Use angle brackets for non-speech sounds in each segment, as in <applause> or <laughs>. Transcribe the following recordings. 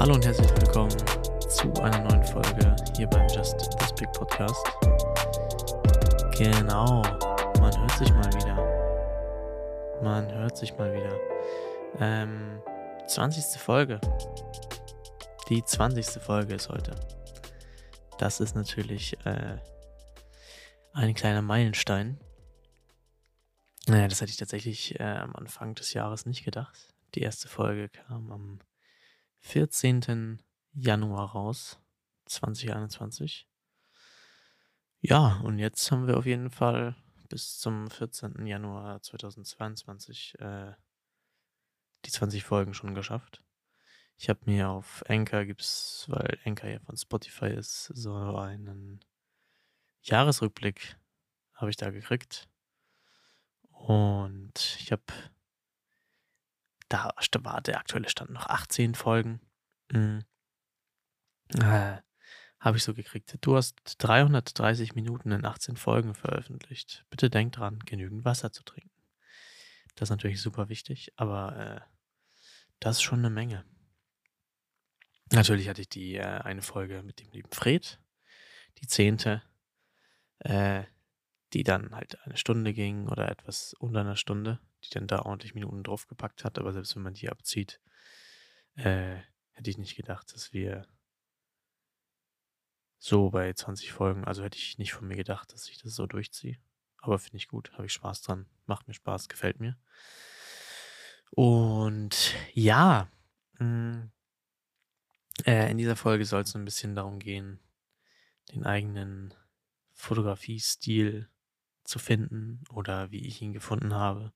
Hallo und herzlich willkommen zu einer neuen Folge hier beim Just This Big Podcast. Genau, man hört sich mal wieder. Man hört sich mal wieder. Ähm, 20. Folge. Die 20. Folge ist heute. Das ist natürlich äh, ein kleiner Meilenstein. Naja, das hätte ich tatsächlich äh, am Anfang des Jahres nicht gedacht. Die erste Folge kam am 14. Januar raus, 2021. Ja, und jetzt haben wir auf jeden Fall bis zum 14. Januar 2022 äh, die 20 Folgen schon geschafft. Ich habe mir auf Anchor gibt's, weil Anchor ja von Spotify ist, so einen Jahresrückblick habe ich da gekriegt. Und ich habe da war der aktuelle Stand noch 18 Folgen. Mhm. Äh, Habe ich so gekriegt. Du hast 330 Minuten in 18 Folgen veröffentlicht. Bitte denk dran, genügend Wasser zu trinken. Das ist natürlich super wichtig, aber äh, das ist schon eine Menge. Natürlich hatte ich die äh, eine Folge mit dem lieben Fred, die zehnte, äh, die dann halt eine Stunde ging oder etwas unter einer Stunde die dann da ordentlich Minuten draufgepackt hat. Aber selbst wenn man die abzieht, äh, hätte ich nicht gedacht, dass wir so bei 20 Folgen, also hätte ich nicht von mir gedacht, dass ich das so durchziehe. Aber finde ich gut, habe ich Spaß dran, macht mir Spaß, gefällt mir. Und ja, mh, mm, äh, in dieser Folge soll es ein bisschen darum gehen, den eigenen Fotografiestil zu finden oder wie ich ihn gefunden habe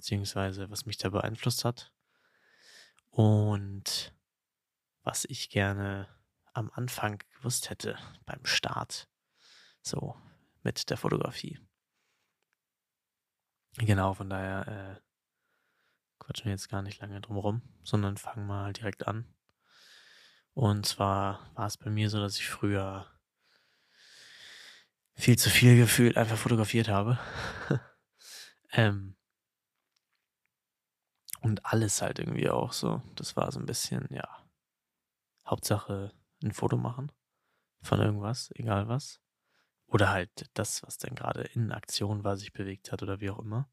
beziehungsweise was mich da beeinflusst hat. Und was ich gerne am Anfang gewusst hätte beim Start, so mit der Fotografie. Genau, von daher äh, quatschen wir jetzt gar nicht lange drum rum, sondern fangen mal direkt an. Und zwar war es bei mir so, dass ich früher viel zu viel gefühlt einfach fotografiert habe. <laughs> ähm, und alles halt irgendwie auch so. Das war so ein bisschen, ja. Hauptsache ein Foto machen von irgendwas, egal was. Oder halt das, was dann gerade in Aktion war, sich bewegt hat oder wie auch immer.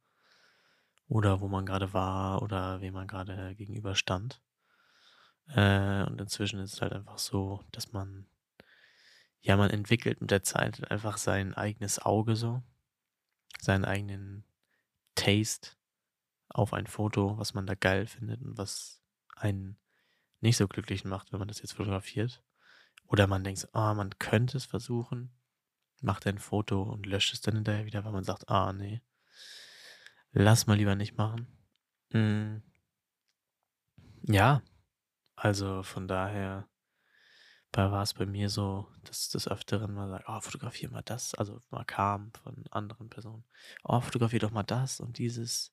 Oder wo man gerade war oder wem man gerade gegenüber stand. Äh, und inzwischen ist es halt einfach so, dass man, ja, man entwickelt mit der Zeit einfach sein eigenes Auge so, seinen eigenen Taste auf ein Foto, was man da geil findet und was einen nicht so glücklich macht, wenn man das jetzt fotografiert. Oder man denkt, ah, man könnte es versuchen, macht ein Foto und löscht es dann hinterher wieder, weil man sagt, ah, nee, lass mal lieber nicht machen. Hm. Ja, also von daher war es bei mir so, dass des Öfteren mal sagt, oh, fotografier mal das, also mal kam von anderen Personen, oh, fotografier doch mal das und dieses.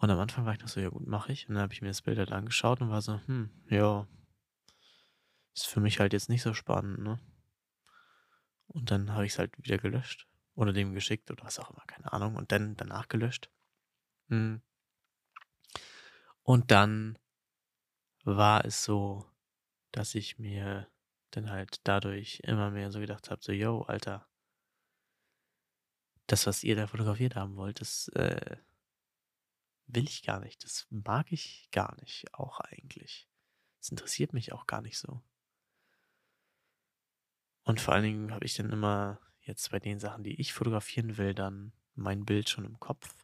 Und am Anfang war ich noch so, ja gut, mache ich. Und dann habe ich mir das Bild halt angeschaut und war so, hm, ja, ist für mich halt jetzt nicht so spannend, ne? Und dann habe ich es halt wieder gelöscht. Oder dem geschickt oder was auch immer, keine Ahnung. Und dann danach gelöscht. Hm. Und dann war es so, dass ich mir dann halt dadurch immer mehr so gedacht habe, so, yo, Alter, das, was ihr da fotografiert haben wollt, das äh, will ich gar nicht. Das mag ich gar nicht, auch eigentlich. Das interessiert mich auch gar nicht so. Und vor allen Dingen habe ich dann immer jetzt bei den Sachen, die ich fotografieren will, dann mein Bild schon im Kopf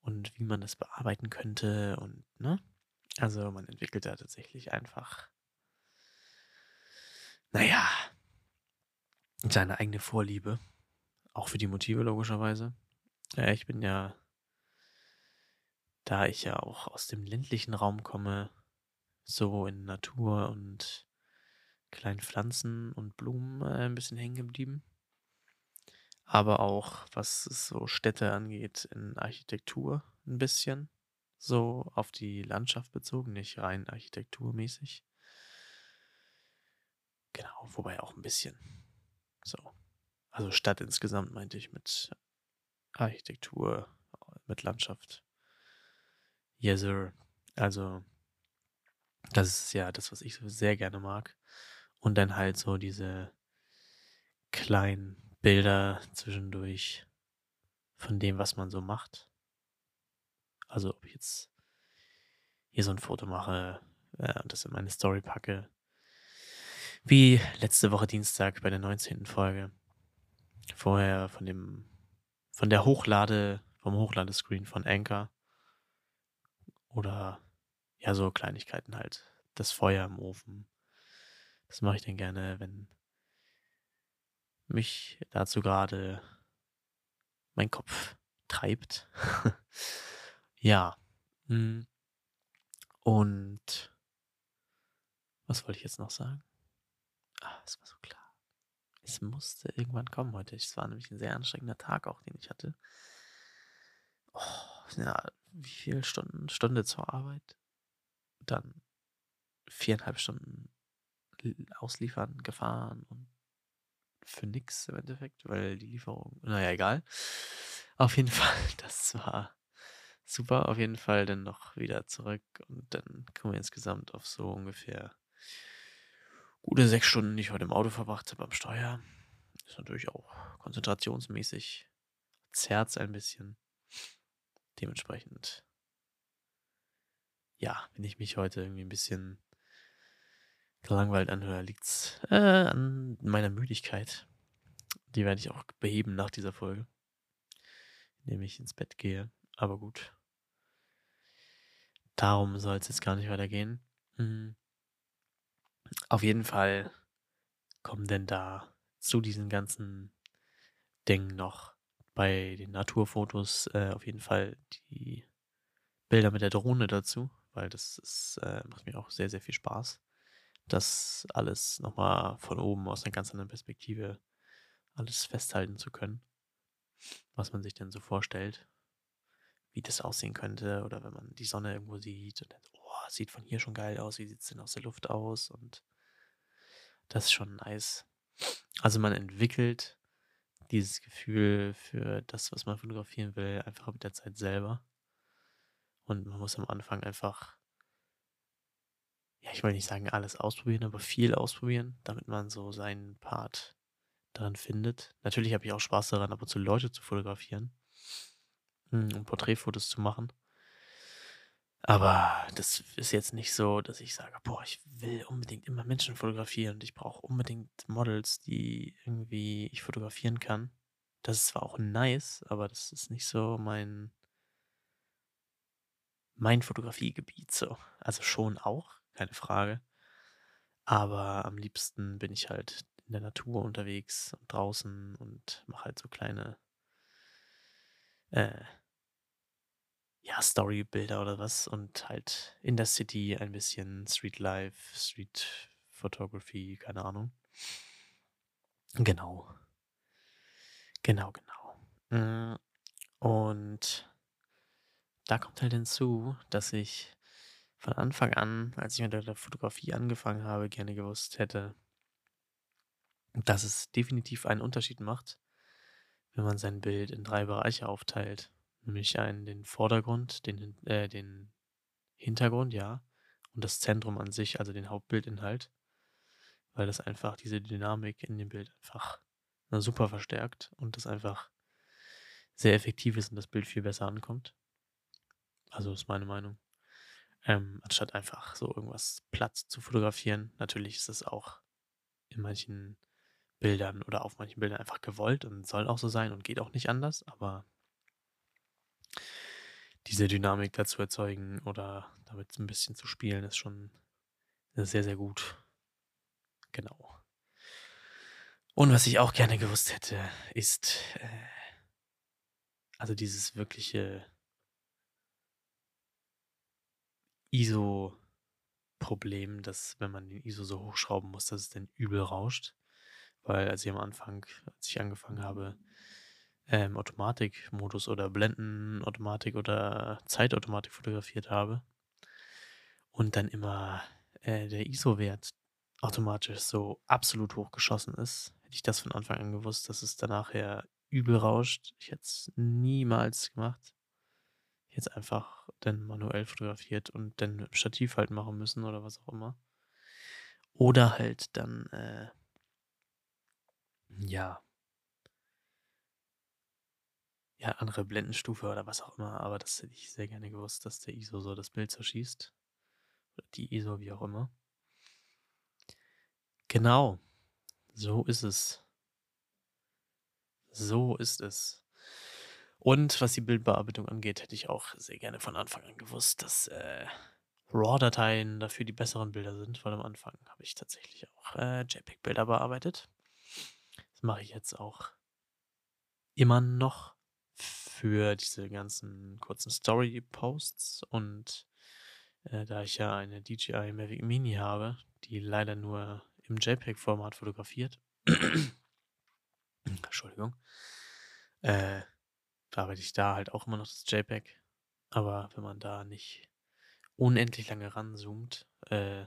und wie man das bearbeiten könnte und, ne? Also man entwickelt da tatsächlich einfach, naja, seine eigene Vorliebe. Auch für die Motive logischerweise. Ja, ich bin ja da ich ja auch aus dem ländlichen Raum komme, so in Natur und kleinen Pflanzen und Blumen äh, ein bisschen hängen geblieben. Aber auch, was so Städte angeht, in Architektur ein bisschen. So auf die Landschaft bezogen, nicht rein architekturmäßig. Genau, wobei auch ein bisschen. So. Also Stadt insgesamt meinte ich mit Architektur, mit Landschaft. Yes, sir. Also, Das ist ja das, was ich so sehr gerne mag. Und dann halt so diese kleinen Bilder zwischendurch von dem, was man so macht. Also ob ich jetzt hier so ein Foto mache äh, und das in meine Story packe. Wie letzte Woche Dienstag bei der 19. Folge. Vorher von dem, von der Hochlade, vom Hochladescreen von Anchor. Oder ja, so Kleinigkeiten halt. Das Feuer im Ofen. Das mache ich dann gerne, wenn mich dazu gerade mein Kopf treibt. <laughs> ja. Hm. Und was wollte ich jetzt noch sagen? Ah, es war so klar. Es musste irgendwann kommen heute. Es war nämlich ein sehr anstrengender Tag auch, den ich hatte. Oh, ja, wie viele Stunden? Stunde zur Arbeit. Dann viereinhalb Stunden ausliefern, gefahren und für nix im Endeffekt, weil die Lieferung, naja, egal. Auf jeden <laughs> Fall, das war super. Auf jeden Fall dann noch wieder zurück und dann kommen wir insgesamt auf so ungefähr gute sechs Stunden, die ich heute im Auto verbracht habe am Steuer. Ist natürlich auch konzentrationsmäßig, zerrt ein bisschen. Dementsprechend, ja, wenn ich mich heute irgendwie ein bisschen gelangweilt anhöre, liegt es äh, an meiner Müdigkeit. Die werde ich auch beheben nach dieser Folge, indem ich ins Bett gehe. Aber gut. Darum soll es jetzt gar nicht weitergehen. Mhm. Auf jeden Fall kommen denn da zu diesen ganzen Dingen noch bei den Naturfotos äh, auf jeden Fall die Bilder mit der Drohne dazu, weil das ist, äh, macht mir auch sehr, sehr viel Spaß das alles nochmal von oben aus einer ganz anderen Perspektive alles festhalten zu können, was man sich denn so vorstellt, wie das aussehen könnte oder wenn man die Sonne irgendwo sieht und denkt, oh, sieht von hier schon geil aus, wie sieht es denn aus der Luft aus und das ist schon nice. Also man entwickelt dieses Gefühl für das, was man fotografieren will, einfach mit der Zeit selber. Und man muss am Anfang einfach ja, ich will nicht sagen, alles ausprobieren, aber viel ausprobieren, damit man so seinen Part daran findet. Natürlich habe ich auch Spaß daran, ab und zu Leute zu fotografieren hm, und Porträtfotos zu machen. Aber das ist jetzt nicht so, dass ich sage, boah, ich will unbedingt immer Menschen fotografieren und ich brauche unbedingt Models, die irgendwie ich fotografieren kann. Das ist zwar auch nice, aber das ist nicht so mein mein Fotografiegebiet so. Also schon auch, keine Frage. Aber am liebsten bin ich halt in der Natur unterwegs und draußen und mache halt so kleine äh, ja, Storybilder oder was und halt in der City ein bisschen Street Life, Street Photography, keine Ahnung. Genau. Genau, genau. Mm, und da kommt halt hinzu, dass ich von Anfang an, als ich mit der Fotografie angefangen habe, gerne gewusst hätte, dass es definitiv einen Unterschied macht, wenn man sein Bild in drei Bereiche aufteilt. Nämlich einen den Vordergrund, den, äh, den Hintergrund, ja, und das Zentrum an sich, also den Hauptbildinhalt, weil das einfach diese Dynamik in dem Bild einfach na, super verstärkt und das einfach sehr effektiv ist und das Bild viel besser ankommt. Also ist meine Meinung. Ähm, anstatt einfach so irgendwas platt zu fotografieren. Natürlich ist es auch in manchen Bildern oder auf manchen Bildern einfach gewollt und soll auch so sein und geht auch nicht anders, aber diese Dynamik dazu erzeugen oder damit ein bisschen zu spielen, ist schon sehr, sehr gut. Genau. Und was ich auch gerne gewusst hätte, ist äh, also dieses wirkliche ISO-Problem, dass wenn man den ISO so hochschrauben muss, dass es dann übel rauscht. Weil als ich am Anfang, als ich angefangen habe, ähm, Automatikmodus oder Blendenautomatik oder Zeitautomatik fotografiert habe und dann immer äh, der ISO-Wert automatisch so absolut hochgeschossen ist, hätte ich das von Anfang an gewusst, dass es danach ja übel rauscht. Ich hätte es niemals gemacht. jetzt einfach dann manuell fotografiert und dann dem Stativ halt machen müssen oder was auch immer. Oder halt dann, äh, ja, ja, andere Blendenstufe oder was auch immer, aber das hätte ich sehr gerne gewusst, dass der ISO so das Bild zerschießt. Oder die ISO, wie auch immer. Genau, so ist es. So ist es. Und was die Bildbearbeitung angeht, hätte ich auch sehr gerne von Anfang an gewusst, dass äh, RAW-Dateien dafür die besseren Bilder sind, weil am Anfang habe ich tatsächlich auch äh, JPEG-Bilder bearbeitet. Das mache ich jetzt auch immer noch für diese ganzen kurzen Story-Posts und äh, da ich ja eine DJI Mavic Mini habe, die leider nur im JPEG-Format fotografiert, <clears throat> Entschuldigung, äh, bearbeite ich da halt auch immer noch das JPEG. Aber wenn man da nicht unendlich lange ranzoomt, äh,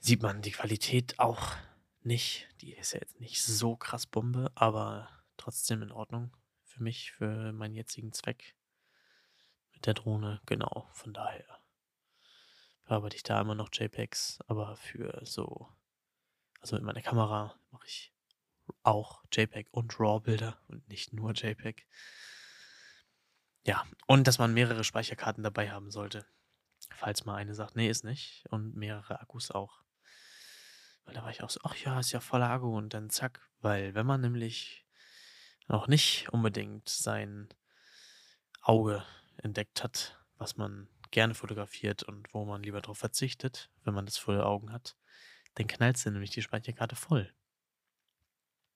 sieht man die Qualität auch nicht. Die ist ja jetzt nicht so krass Bombe, aber trotzdem in Ordnung für mich, für meinen jetzigen Zweck mit der Drohne. Genau, von daher bearbeite ich da immer noch JPEGs, aber für so, also mit meiner Kamera mache ich auch JPEG und RAW-Bilder und nicht nur JPEG. Ja, und dass man mehrere Speicherkarten dabei haben sollte. Falls mal eine sagt, nee, ist nicht. Und mehrere Akkus auch. Weil da war ich auch so, ach ja, ist ja voller Akku und dann zack. Weil wenn man nämlich noch nicht unbedingt sein Auge entdeckt hat, was man gerne fotografiert und wo man lieber darauf verzichtet, wenn man das vor Augen hat, dann knallt sie nämlich die Speicherkarte voll.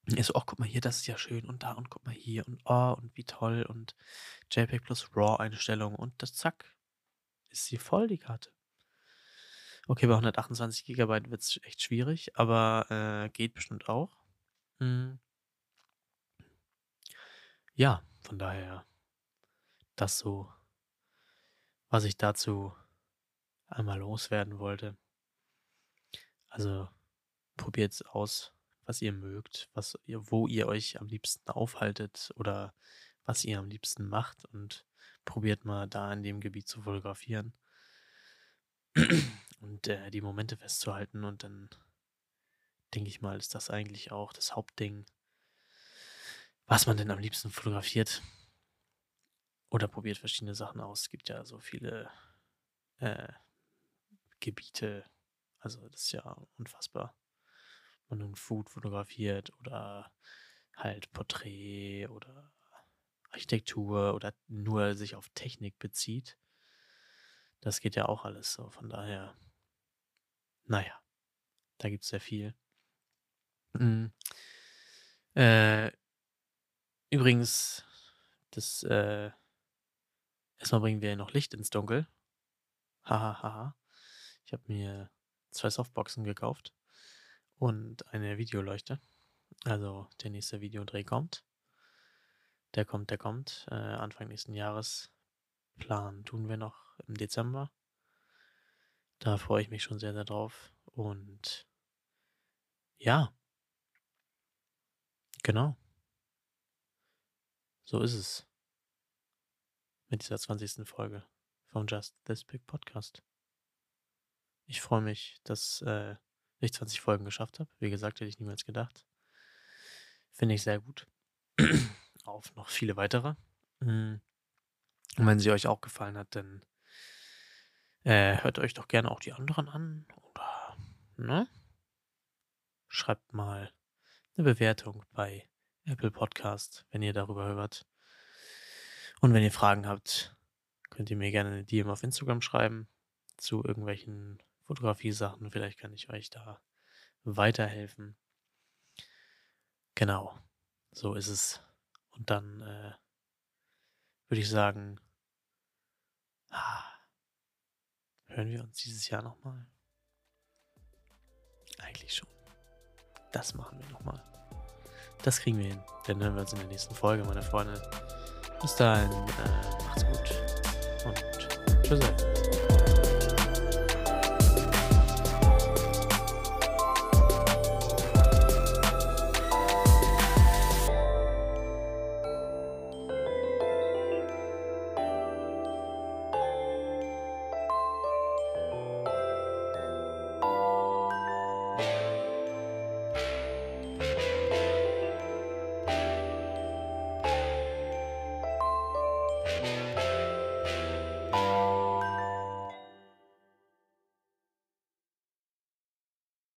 Ich so, oh, guck mal hier, das ist ja schön und da und guck mal hier und oh, und wie toll und JPEG plus RAW-Einstellung und das zack, ist sie voll, die Karte. Okay, bei 128 GB wird es echt schwierig, aber äh, geht bestimmt auch. Hm. Ja, von daher das so, was ich dazu einmal loswerden wollte. Also probiert es aus was ihr mögt, was ihr, wo ihr euch am liebsten aufhaltet oder was ihr am liebsten macht und probiert mal da in dem Gebiet zu fotografieren <clears throat> und äh, die Momente festzuhalten und dann denke ich mal, ist das eigentlich auch das Hauptding, was man denn am liebsten fotografiert oder probiert verschiedene Sachen aus. Es gibt ja so viele äh, Gebiete, also das ist ja unfassbar man nun Food fotografiert oder halt Porträt oder Architektur oder nur sich auf Technik bezieht. Das geht ja auch alles so. Von daher, naja, da gibt es sehr viel. Mhm. Äh, übrigens, das, äh, erstmal bringen wir noch Licht ins Dunkel. Hahaha. Ha, ha. Ich habe mir zwei Softboxen gekauft und eine Videoleuchte. Also der nächste Videodreh kommt. Der kommt, der kommt. Äh, Anfang nächsten Jahres. Plan tun wir noch im Dezember. Da freue ich mich schon sehr, sehr drauf. Und ja, genau. So ist es. Mit dieser 20. Folge vom Just This Big Podcast. Ich freue mich, dass äh, ich 20 Folgen geschafft habe. Wie gesagt, hätte ich niemals gedacht. Finde ich sehr gut. <clears throat> Auf noch viele weitere. Hm. Und wenn sie euch auch gefallen hat, dann äh, hört euch doch gerne auch die anderen an. Oder, ne? Schreibt mal eine Bewertung bei Apple Podcast, wenn ihr darüber hört. Und wenn ihr Fragen habt, könnt ihr mir gerne eine DM auf Instagram schreiben zu irgendwelchen Fotografie-Sachen. Vielleicht kann ich euch da weiterhelfen. Genau, so ist es. Und dann äh, würde ich sagen, ah, hören wir uns dieses Jahr nochmal? Eigentlich schon. Das machen wir nochmal. Das kriegen wir hin. Dann hören wir uns in der nächsten Folge, meine Freunde. Bis dahin, äh, macht's gut und tschüss.